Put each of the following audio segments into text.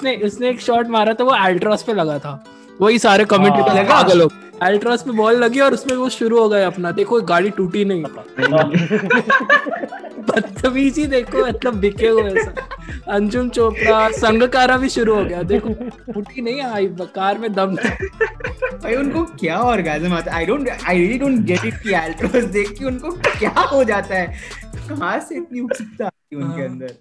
उसने उसने एक शॉट मारा था वो अल्ट्रॉस पे लगा था। वही सारे कमेंटेटर हाँ। लगा आगे लोग अल्ट्रॉस पे बॉल लगी और उसमें वो शुरू हो गए अपना। देखो गाड़ी टूटी नहीं। बदतमीजी देखो मतलब बिके हुए अंजुम चोपड़ा संगकारा भी शुरू हो गया। देखो टूटी नहीं आई कार में दम था। भाई उनको क्या ऑर्गेजम आता I don't I really don't get it कि अल्ट्रोस देख के उनको क्या हो जाता है? कहाँ से इतनी उत्सुकता आती है उनके हाँ। अंदर?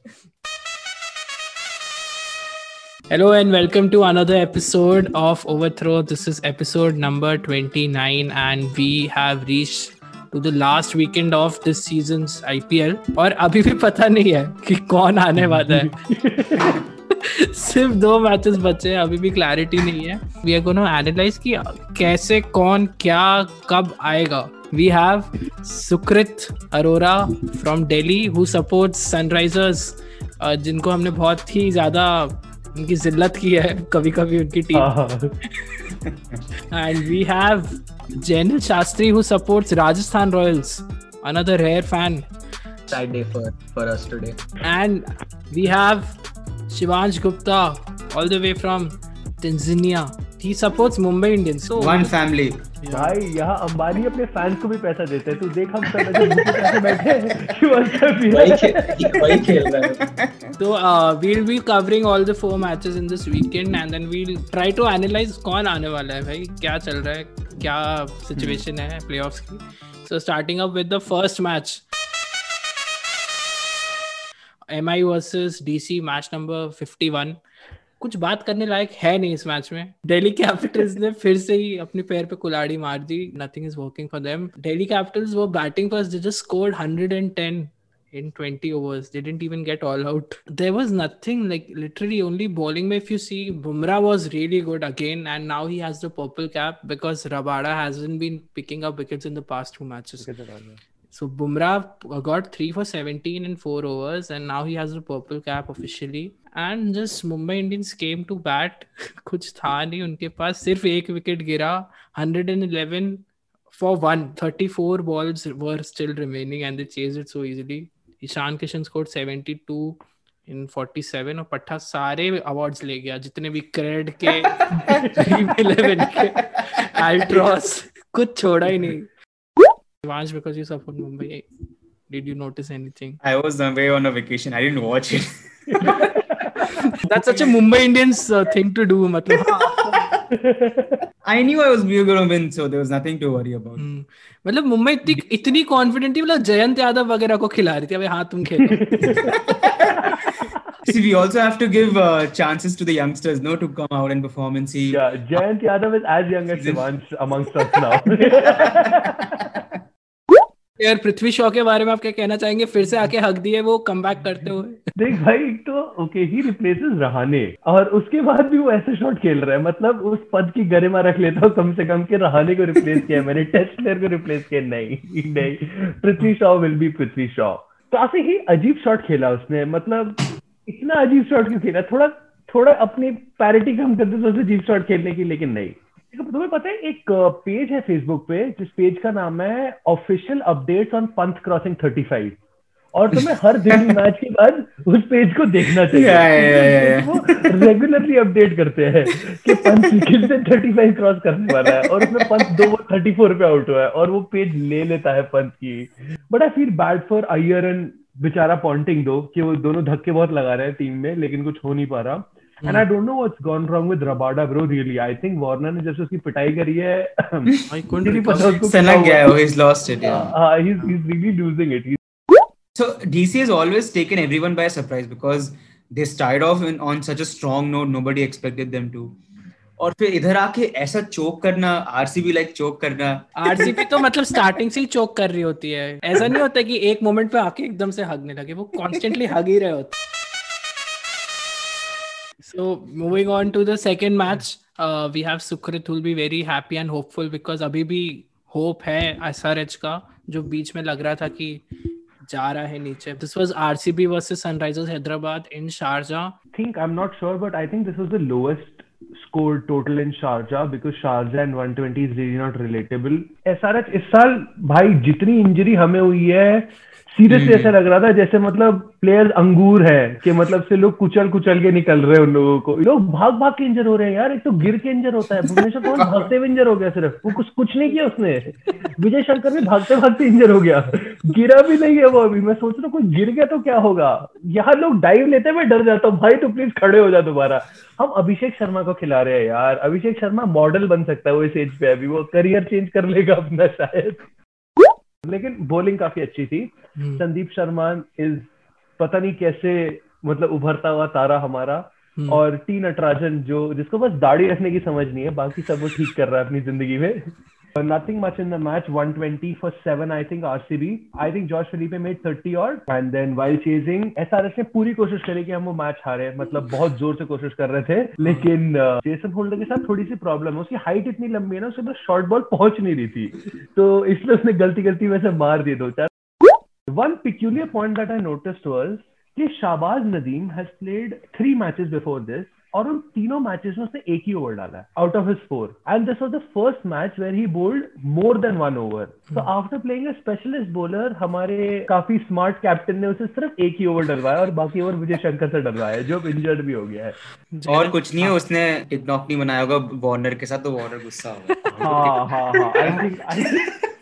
Hello and welcome to another episode of Overthrow. This is episode number 29, and we have reached to the last weekend of this season's IPL. और अभी भी पता नहीं है कि कौन आने वाला है सिर्फ़ दो मैचेस बचे हैं अभी भी क्लैरिटी नहीं है वी आर गोना एनालाइज कि कैसे कौन क्या कब आएगा we have Sukrit Arora from Delhi who supports Sunrisers जिनको हमने बहुत ही ज़्यादा उनकी जिल्लत की है कभी कभी उनकी team. And we have Jainal Shastri who supports Rajasthan Royals another rare fan side day for for us today and we have Shivansh Gupta all the way from Tanzania he supports Mumbai Indians one family भाई यहाँ अंबानी अपने fans को भी पैसा देते हैं। तो देख हम सब बैठे तो we'll be covering all the four matches in this weekend and then we'll try to analyse कौन आने वाला है भाई क्या चल रहा है क्या सिचुएशन है प्लेऑफ्स की। So starting up with the first match M I versus D C match number fifty one कुछ बात करने लायक है नहीं इस मैच में दिल्ली कैपिटल्स ने फिर से ही अपने पैर पे कुलाड़ी मार दी nothing is working for them Delhi Capitals वो batting first they just scored 110 in 20 overs. They didn't even get all out. There was nothing like literally only bowling. If you see, Bumrah was really good again, and now he has the purple cap because Rabada hasn't been picking up wickets in the past two matches. So Bumrah got three for 17 in four overs, and now he has the purple cap officially. And just Mumbai Indians came to bat कुछ था नहीं उनके पास। सिर्फ़ एक wicket गिरा। Hundred and eleven for one thirty four balls were still remaining and chase it so easily Ishan Kishan score seventy two in forty seven और पट्ठा सारे अवार्ड ले गया। जितने भी क्रेड के एल्ट्रॉस कुछ छोड़ा ही नहीं। Because you suffer Mumbai Did you notice anything? I was away on a vacation. I didn't watch it. That's such a Mumbai Indians uh, thing to do. मतलब I knew I was we were going to win, so there was nothing to worry about. Hmm, मतलब मुंबई इतनी इतनी confident थी मतलब जयंत यादव वगैरह को खिला रही थी अबे हाँ तुम खेलो See, we also have to give uh, chances to the youngsters, no, to come out and perform and see. Yeah, Jayant Yadav is as young as Shivansh amongst us now. यार, पृथ्वी शॉ के बारे में आप क्या कहना चाहेंगे? फिर से आके हक दिए वो कम करते हुए। देख भाई, एक तो ओके ही रिप्लेसेस रहाने और उसके बाद भी वो ऐसे शॉट खेल रहा है। मतलब उस पद की गरिमा रख लेता हूँ कम से कम के रहाने को रिप्लेस किया मैंने टेस्ट प्लेयर को रिप्लेस किया नहीं नहीं, पृथ्वी शॉ विल बी पृथ्वी शॉ। काफ़ी ही अजीब शॉट खेला उसने मतलब इतना अजीब शॉट क्यों खेला? थोड़ा थोड़ा अपनी पैरिटी कम करते तो अजीब शॉट खेलने की, लेकिन नहीं। तुम्हें पता है एक पेज है फेसबुक पे जिस पेज का नाम है official updates on Pant crossing 35 और तुम्हें हर दिल्ली मैच के बाद उस पेज को देखना चाहिए। Yeah, yeah, yeah. वो रेगुलरली अपडेट करते हैं कि पंत विकेट से 35 क्रॉस करने वाला है और उसमें पंत दो 34 पे आउट हुआ है और वो पेज ले लेता है पंथ की। But I feel bad for Iyer and बेचारा पॉन्टिंग दो कि वो दोनों धक्के बहुत लगा रहे हैं टीम में लेकिन कुछ हो नहीं पा रहा। And I don't know what's gone wrong with Rabada bro really I think Warner ने जब से उसकी पिटाई करी है आई नहीं पता उसको हुआ yeah, है। oh, he's lost it. Yeah. हाँ, he's he's really losing it. So DC has always taken everyone by surprise because they started off in, on such a strong note. Nobody expected them to. और फिर इधर आके ऐसा चोक करना RCB like चोक करना RCB तो मतलब स्टार्टिंग से ही चोक कर रही होती है ऐसा नहीं होता कि एक मोमेंट पे आके एकदम से हगने लगे वो कॉन्स्टेंटली हग ही रहे होते So moving on to the second match, uh, we have Sukrit who will be very happy and hopeful because अभी भी hope है SRH का जो बीच में लग रहा था कि जा रहा है नीचे. This was RCB versus Sunrisers Hyderabad in Sharjah. think I'm not sure, but I think this was the lowest scored total in Sharjah because Sharjah and 120 is really not relatable. SRH इस साल भाई जितनी injury हमें हुई है seriously ऐसा लग रहा था जैसे मतलब प्लेयर्स अंगूर है कि मतलब से लोग कुचल कुचल के निकल रहे हैं उन लोगों को। लोग भाग भाग के इंजर हो रहे हैं यार एक तो गिर के इंजर होता है। भुवनेश्वर कौन? भागते हुए इंजर हो गया सिर्फ़। वो कुछ कुछ नहीं किया उसने। विजय शंकर भी भागते भागते इंजर हो गया। गिरा भी नहीं है वो अभी। मैं सोच रहा हूँ कोई गिर गया तो क्या होगा? यहाँ लोग डाइव लेते मैं डर जाता हूँ। भाई तो प्लीज़ खड़े हो जा दोबारा। हम अभिषेक शर्मा को खिला रहे हैं यार। अभिषेक शर्मा मॉडल बन सकता है वो इस एज पे अभी। वो करियर चेंज कर लेगा अपना शायद। लेकिन बॉलिंग काफ़ी अच्छी थी हम्म। संदीप शर्मा इज़ पता नहीं कैसे मतलब उभरता हुआ तारा हमारा हम्म। और टी नटराजन जो जिसको बस दाढ़ी रखने की समझ नहीं है बाकी सब वो ठीक कर रहा है अपनी ज़िंदगी में nothing much in the match 120 for 7 I think RCB I think Josh Felipe made 30 odd. And then while chasing SRS ने पूरी कोशिश करी कि हम वो मैच हारे. मतलब बहुत ज़ोर से कोशिश कर रहे थे. लेकिन जेसन होल्डर के साथ थोड़ी सी प्रॉब्लम है. उसकी हाइट इतनी लंबी है ना उसे बस शॉर्ट बॉल पहुँच नहीं रही थी. तो इसलिए उसने गलती गलती में से मार दिए दो चार. One peculiar point that I noticed was कि Shahbaz Nadeem has played three matches before this और उन तीनों मैचेस में उसने एक ही ओवर डाला है out of his four and this was the first match where he bowled more than one over so after playing a specialist bowler हमारे काफ़ी स्मार्ट कैप्टन ने उसे सिर्फ़ एक ही ओवर डलवाया और बाकी ओवर विजय शंकर से डलवाया है, जो इंजर्ड भी हो गया है। और कुछ नहीं है। उसने इतना नहीं बनाया होगा वार्नर के साथ तो वार्नर गुस्सा होगा हाँ हाँ हाँ। आई थिंक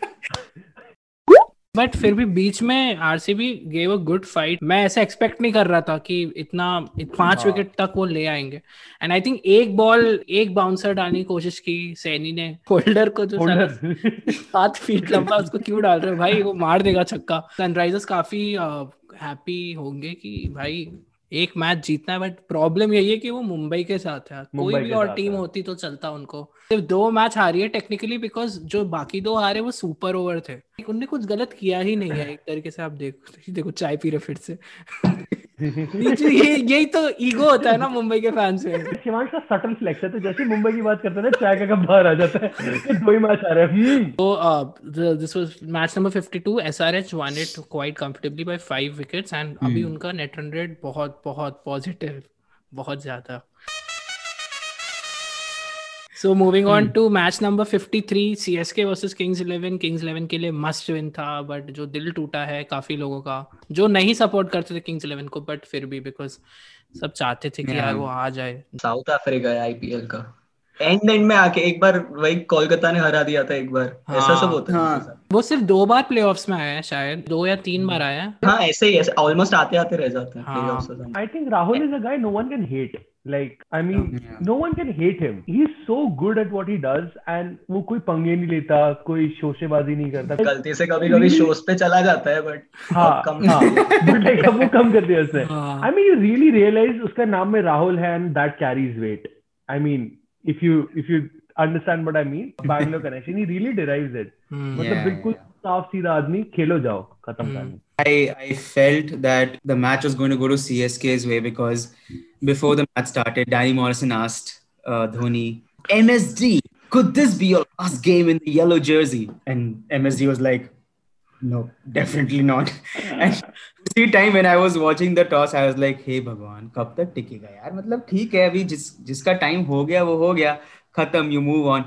बट फिर भी बीच में RCB gave a good fight मैं ऐसा एक्सपेक्ट नहीं कर रहा था कि इतना पाँच हाँ। विकेट तक वो ले आएँगे. एंड आई थिंक एक बॉल एक बाउंसर डालने की कोशिश की सैनी ने. होल्डर को जो सात फीट लंबा उसको क्यों डाल रहे हो भाई? वो मार देगा छक्का. सनराइजर्स काफ़ी हैप्पी होंगे कि भाई एक मैच जीतना है बट प्रॉब्लम यही है कि वो मुंबई के साथ है। कोई भी और टीम होती तो चलता उनको। सिर्फ़ दो मैच हारी है टेक्निकली बिकॉज़ जो बाकी दो हारे वो सुपर ओवर थे। उनने कुछ गलत किया ही नहीं है एक तरीके से आप देखो देखो चाय पी रहे फिर से। ये यही तो ईगो होता है ना मुंबई के फैंस में शिवांश का सटल फ्लेक्स है तो जैसे मुंबई की बात करते हैं ना चाय का कप बाहर आ जाता है दो ही मैच आ रहे हैं तो this was match number 52. SRH won it quite comfortably by 5 wickets and अभी उनका नेट रन रेट बहुत बहुत पॉजिटिव बहुत ज़्यादा. So moving on to match number 53, CSK versus Kings 11. Kings 11 के लिए must win था but जो दिल टूटा है काफ़ी लोगों का जो नहीं सपोर्ट करते थे Kings 11 को but फिर भी because सब चाहते थे कि यार वो आ जाए साउथ अफ्रीका है आईपीएल का एंड एंड में आके एक बार वही कोलकाता ने हरा दिया था एक बार हाँ, ऐसा हाँ, सब होता है हाँ। उनके वो सिर्फ़ दो बार प्लेऑफ्स में आया है शायद दो या तीन बार आया है हाँ ऐसे ही ऐसे ऑलमोस्ट आते आते रह जाते हैं हाँ। playoffs और सब। I think Rahul is a guy Like, I mean, Yeah. no one can hate him. He's so good at what he does, and वो कोई पंगे नहीं लेता, कोई शोशेबाजी नहीं करता. गलती से कभी कभी शोज़ पे चला जाता है बट हाँ, कम हाँ, but like अब वो कम कर दिया उसने. हाँ। I mean, you really realize उसका नाम में राहुल है and that carries weight. I mean, if you if you understand what I mean, Bangalore connection, he really derives it. हम्म, मतलब Yeah, बिल्कुल साफ़ सीधा आदमी खेलो जाओ खत्म Hmm. कहानी. I, I felt that the match was going to go to CSK's way because before the match started, Danny Morrison asked uh, Dhoni, MSD, could this be your last game in the yellow jersey? And MSD was like, no, definitely not. and उसी time when I was watching the toss, I was like, hey भगवान कब तक टिकेगा यार मतलब ठीक है अभी जिस जिसका टाइम हो गया वो हो गया खत्म you move on.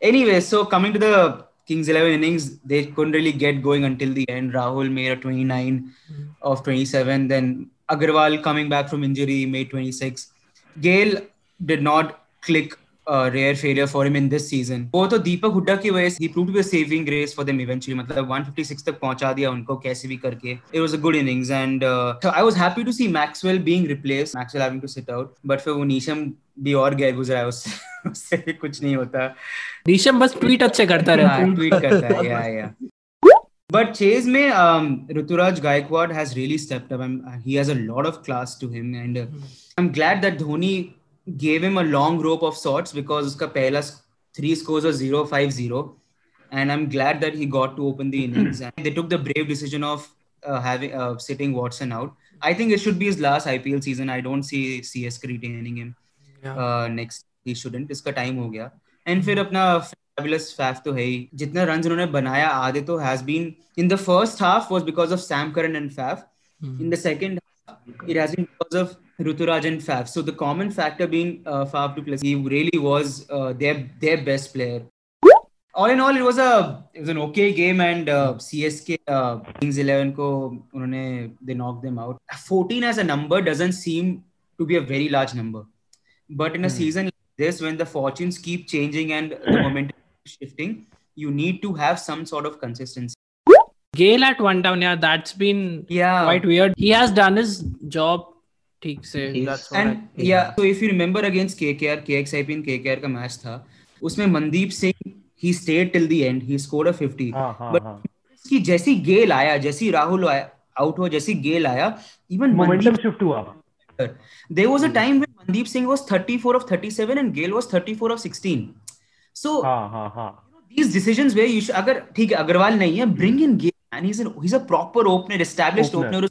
Anyway, so coming to the Kings 11 innings, they couldn't really get going until the end. Rahul made a 29 of 27. Then Agarwal coming back from injury made 26. Gale did not click a rare failure for him in this season. वो तो दीपक हुड्डा की वजह से he proved to be a saving grace for them eventually. मतलब 156 तक पहुंचा दिया उनको कैसे भी करके. It was a good innings and uh, so I was happy to see Maxwell being replaced. Maxwell having to sit out. But फिर वो नीशम भी और गैर गुजरा है उससे उससे भी कुछ नहीं होता। ऋषम बस ट्वीट अच्छे करता रहता हाँ, है ट्वीट करता है या या बट चेज में Ruturaj Gaikwad has really stepped up he has a lot of class to him and I am glad that Dhoni gave him a long rope of sorts because उसका पहला three scores was 050 and I am glad that he got to open the innings and they took the brave decision of Uh, having uh, sitting Watson out, I think it should be his last IPL season. I don't see CSK retaining him yeah. Uh, student इसका time हो गया। And फिर अपना fabulous Faf तो है ही। जितना run उन्होंने बनाया आधे तो has been in the first half was because of Sam Curran and Faf in the second it has been because of Ruturaj and Faf so the common factor being Faf too plus he really was there their best player All in all, it was a it was an okay game and uh, CSK 11 ko unhone they knocked them out. 14 as a number doesn't seem to be a very large number, but in a mm. this when the fortunes keep changing and the momentum is shifting you need to have some sort of consistency Gale at one down, yeah, that's been yeah quite weird. He has done his job ठीक से He's- that's what I and yeah so if you remember against KKR KXIP and KKR का match था उसमें Mandeep Singh he stayed till the end he scored a 50 हाँ हाँ But- हाँ कि जैसी गेल आया जैसी राहुल आया आउट हुआ जैसी गेल आया इवन मोमेंटम शिफ्ट हुआ there was a time when Mandeep Singh was 34 of 37 and Gale was 34 of 16 so हाँ हाँ हाँ these decisions where you should अगर ठीक है अग्रवाल नहीं है bring in Gale and he's an he's a proper opener established Opener. opener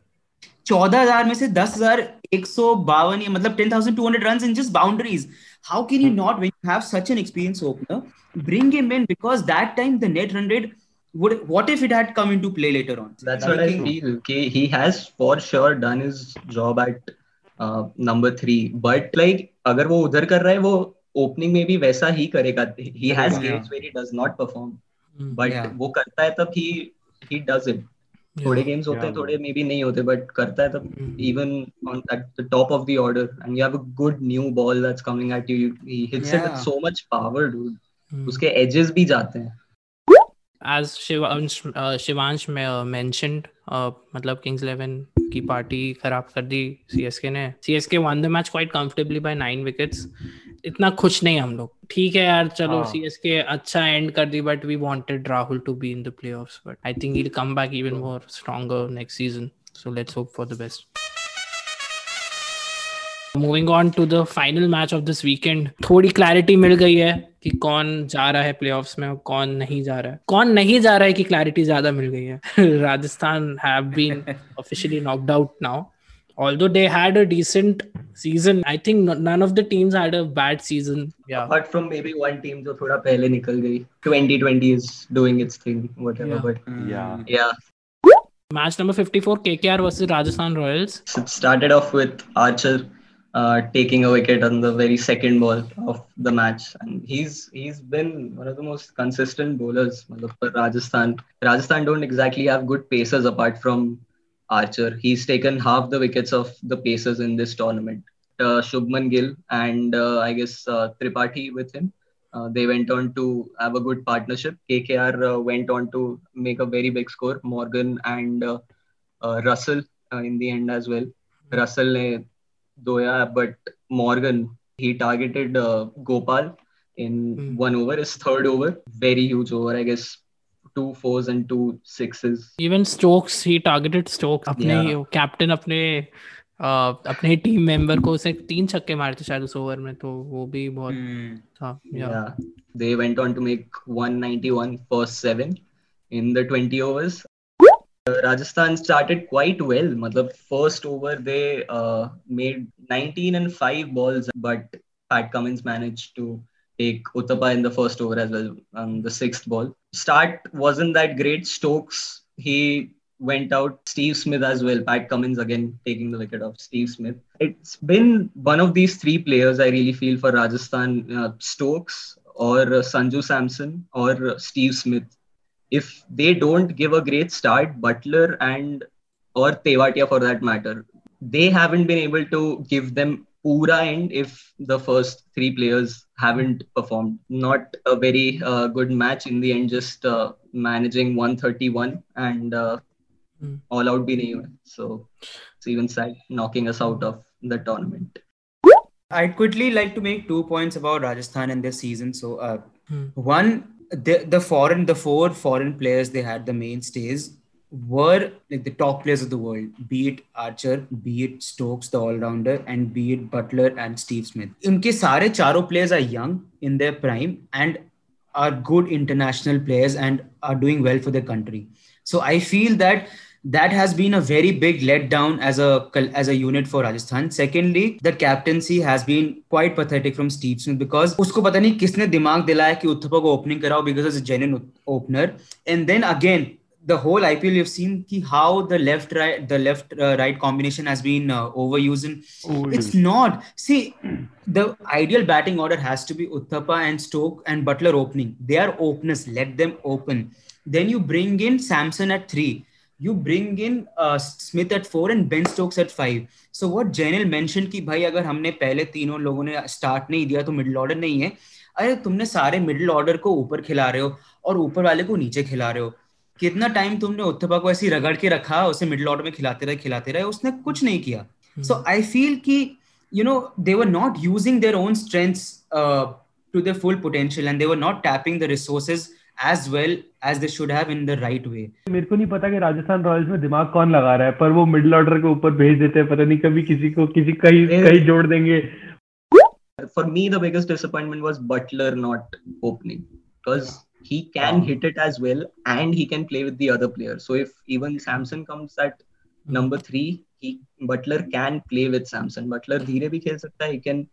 चौदह हजार में से दस हजार एक सौ बावन या मतलब ten thousand two hundred run in just boundaries how can you not when you have such an experienced opener bring him in because that time the net run rate would what if it had come into play later on That's what I feel. Okay, he has for sure done his job at number three but like अगर वो उधर कर रहा है वो opening में भी वैसा ही करेगा। He has games where he does not perform but वो करता है तब ही ही डज इट थोड़े गेम्स होते हैं थोड़े मे बी नहीं होते बट करता है तब even on that the top of the order and you have a good new ball that's coming at you he hits it so much power dude उसके एजेस भी जाते हैं। As Shivansh uh, Shivansh uh, mentioned uh, मतलब Kings 11 की party खराब कर दी CSK ने CSK won the match quite comfortably by nine wickets इतना खुश नहीं हम लोग ठीक है यार चलो हाँ. CSK अच्छा एंड कर दी but we wanted Rahul to be in the playoffs but I think he'll come back even more stronger next season so let's hope for the best moving on to the final match of this weekend थोड़ी clarity मिल गई है कि कौन जा रहा है playoffs में और कौन नहीं जा रहा है कौन नहीं जा रहा है कि क्लैरिटी ज़्यादा मिल गई है Rajasthan have been officially knocked out now although they had a decent season i think no- none of the teams had a bad season yeah apart from maybe one team जो थोड़ा पहले निकल गई 2020 is doing its thing whatever Yeah. but Yeah. yeah match number 54 kkr versus rajasthan royals it started off with Archer uh, taking a wicket on the very second ball of the match, and he's he's been one of the most consistent bowlers for Rajasthan. Rajasthan don't exactly have good pacers apart from Archer. He's taken half the wickets of the pacers in this tournament. Uh, Shubman Gill and uh, I guess uh, Tripathi with him. Uh, they went on to have a good partnership. KKR uh, went on to make a very big score. Morgan and Russell in the end as well. Russell दोया but Morgan he targeted uh, Gopal in Hmm. one over his third over very huge over I guess two fours and two sixes even stokes he targeted stokes अपने Yeah. Captain अपने uh, अपने team member को उसे तीन छक्के मारे थे शायद उस ओवर में तो वो भी बहुत Hmm. था yeah. yeah. they went on to make 191 first seven in the 20 overs Uh, Rajasthan started quite well. Matlab, first over they uh, made 19 and 5 balls, but Pat Cummins managed to take Uttapa in the first over as well on the sixth ball. Start wasn't that great. Stokes, he went out. Steve Smith as well. Pat Cummins again taking the wicket of Steve Smith. It's been one of these three players I really feel for Rajasthan uh, Stokes or uh, Sanju Samson or Steve Smith if they don't give a great start, Butler and or Tewatia for that matter, they haven't been able to give them pura end if the first three players haven't performed. Not a very uh, good match in the end, just uh, managing 131 and uh, Hmm. all out being even. So it's even sad knocking us out of the tournament. I'd quickly like to make two points about Rajasthan in this season. So, uh, Hmm. one, the the foreign the four foreign players they had the mainstays were like the top players of the world, be it Archer, be it Stokes, the all-rounder, and be it Butler and Steve Smith. Unke sare charo players are young in their prime and are good international players and are doing well for their country. So I feel that that has been a very big letdown as a as a unit for Rajasthan. Secondly, the captaincy has been quite pathetic from Steve Smith because उसको पता नहीं किसने दिमाग दिलाया कि उत्थपा को opening कराओ because it's a genuine opener. And then again, the whole IPL you've seen ki how the left right the left uh, right combination has been uh, overused and Overused. it's not see the ideal batting order has to be Uthappa and Stoke and Butler opening they are openers let them open then you bring in Samson at 3 you bring in uh, Smith at 4 and Ben Stokes at 5 so what Janil mentioned कि भाई अगर हमने पहले तीनों लोगों ने start नहीं दिया तो मिडिल ऑर्डर नहीं है अरे तुमने सारे मिडिल ऑर्डर को ऊपर खिला रहे हो और ऊपर वाले को नीचे खिला रहे हो कितना टाइम तुमने उत्थपा को ऐसी रगड़ के रखा उसे मिडिल ऑर्डर में खिलाते रहे खिलाते रहे उसने कुछ नहीं किया सो आई फील कि you know they were not using their own strengths uh, to their full potential and they were not tapping the resources as well as they should have in the right way मेरे को नहीं पता कि Rajasthan Royals में दिमाग कौन लगा रहा है पर वो मिडिल ऑर्डर के ऊपर भेज देते हैं पता नहीं कभी किसी को किसी कहीं ए- कहीं जोड़ देंगे For me, the biggest disappointment was Butler not opening because he can Yeah. hit it as well and he can play with the other players. So if even Samson comes at number three, he Butler can play with Samson. Butler धीरे भी खेल सकता है. He can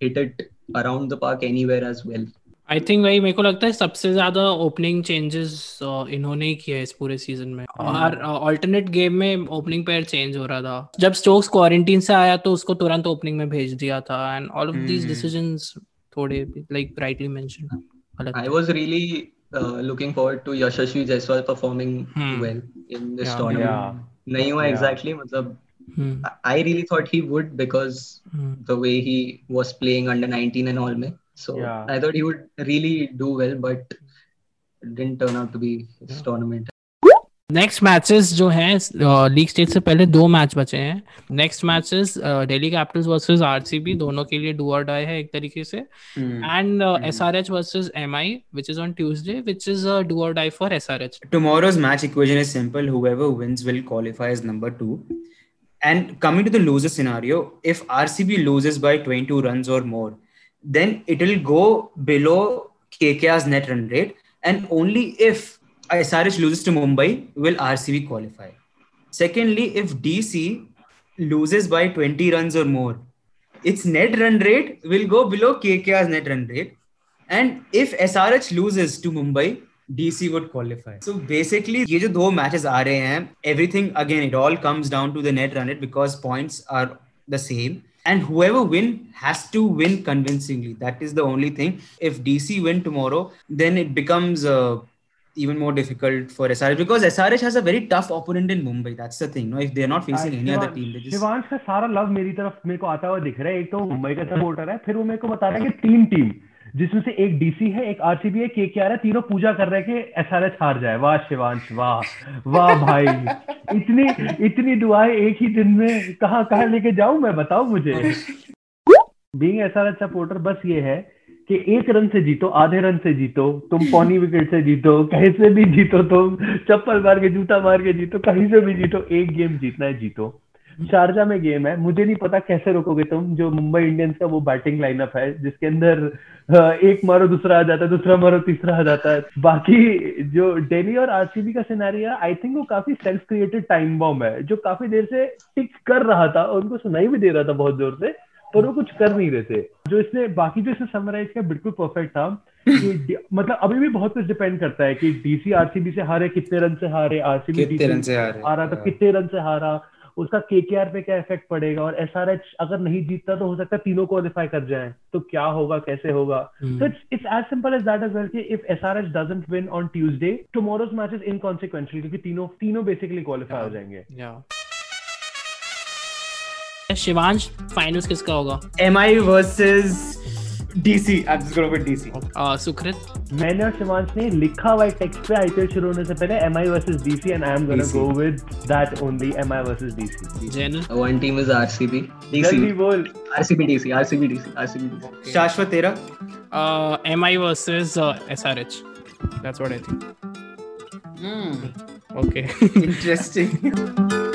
hit it around the park anywhere as well. I think वही मेरे को लगता है सबसे ज़्यादा ओपनिंग चेंजेस uh, इन्होंने ही किया है इस पूरे सीज़न में। और uh, ऑल्टरनेट गेम में ओपनिंग पेयर चेंज हो रहा था। जब स्टोक्स क्वारंटीन से आया तो उसको तुरंत ओपनिंग में भेज दिया था। And all of these decision थोड़े like rightly mention I was really looking forward to Yashasvi Jaiswal performing well in this tournament नहीं हुआ एग्जैक्टली मतलब I really thought he would because the way he was playing under 19 and all में। So Yeah. I thought he would really do well, but it didn't turn out to be his tournament. Next matches जो हैं league stage से पहले दो match बचे हैं next matches Delhi Capitals versus RCB दोनों के लिए डू और डाई है एक तरीके से and SRH versus MI which is on Tuesday which is a do or die for SRH tomorrow's match equation is simple whoever wins will qualify as number 2 and coming to the loser scenario if rcb loses by 22 runs or more then it will go below kkr's net run rate and only if SRH loses to mumbai will rcb qualify secondly if dc loses by 20 runs or more its net run rate will go below kkr's net run rate and if SRH loses to Mumbai, DC would qualify. So basically, ये जो दो matches आ रहे हैं, everything again it all comes down to the net run rate because points are the same. And whoever win has to win convincingly. That is the only thing. If DC win tomorrow, then it becomes uh, even more difficult for SRH because SRH has a very tough opponent in Mumbai. That's the thing. No, if they're not facing any other team, they just Shivansh का सारा love मेरी तरफ मेरे को आता हुआ दिख रहा है एक तो मुंबई का सपोर्टर है फिर वो मेरे को बता रहा है कि तीन टीम जिसमें से एक डीसी है एक आरसीबी है केकेआर है तीनों पूजा कर रहे हैं कि एसआरएच हार जाए। वाह शिवांश वाह वाह भाई। इतनी इतनी दुआएँ एक ही दिन में कहाँ कहाँ लेके जाऊँ मैं बताओ मुझे। बीइंग एसआरएच सपोर्टर बस ये है कि एक रन से जीतो आधे रन से जीतो तुम पौनी विकेट से जीतो कहीं से भी जीतो तुम चप्पल मार के जूता मार के जीतो कहीं से भी जीतो एक गेम जीतना है जीतो। शारजा में गेम है मुझे नहीं पता कैसे रोकोगे तुम जो मुंबई इंडियंस का वो बैटिंग लाइनअप है जिसके अंदर एक मारो दूसरा आ जाता है दूसरा मारो तीसरा आ जाता है। बाकी जो दिल्ली और आरसीबी का सिनेरियो आई थिंक वो काफ़ी सेल्फ क्रिएटेड टाइम बॉम्ब है जो काफ़ी देर से टिक कर रहा था और उनको सुनाई भी दे रहा था बहुत ज़ोर से पर वो कुछ कर नहीं रहे थे। जो इसने बाकी जो इसने समराइज किया बिल्कुल परफेक्ट था। कि मतलब अभी भी बहुत कुछ डिपेंड करता है कि डीसी आरसीबी से हारे कितने रन से हारे आरसीबी कितने रन से हारा तो कितने रन से हारा उसका केकेआर पे क्या इफ़ेक्ट पड़ेगा? और एसआरएच अगर नहीं जीतता तो हो सकता तीनों क्वालिफाई कर जाए। तो क्या होगा? कैसे होगा? तो it's as simple as that as well if S R H doesn't on Tuesday tomorrow's match is inconsequential क्योंकि तीनों तीनों बेसिकली क्वालिफाई हो जाएँगे। Yeah. शिवांश फाइनल्स किसका होगा? M I versus DC. I'm just going with DC. Uh, Sukrit मैंने और शिवांश ने लिखा हुआ टेक्स्ट पे आईपीएल शुरू होने से पहले MI versus DC and I am gonna DC. go with that only MI versus DC. जैनल One team is RCB. जल्दी DC. बोल. RCB DC. RCB DC. RCB DC. Shashwat Tera. uh, MI versus uh, SRH. That's what I think. Hmm. Okay. Interesting.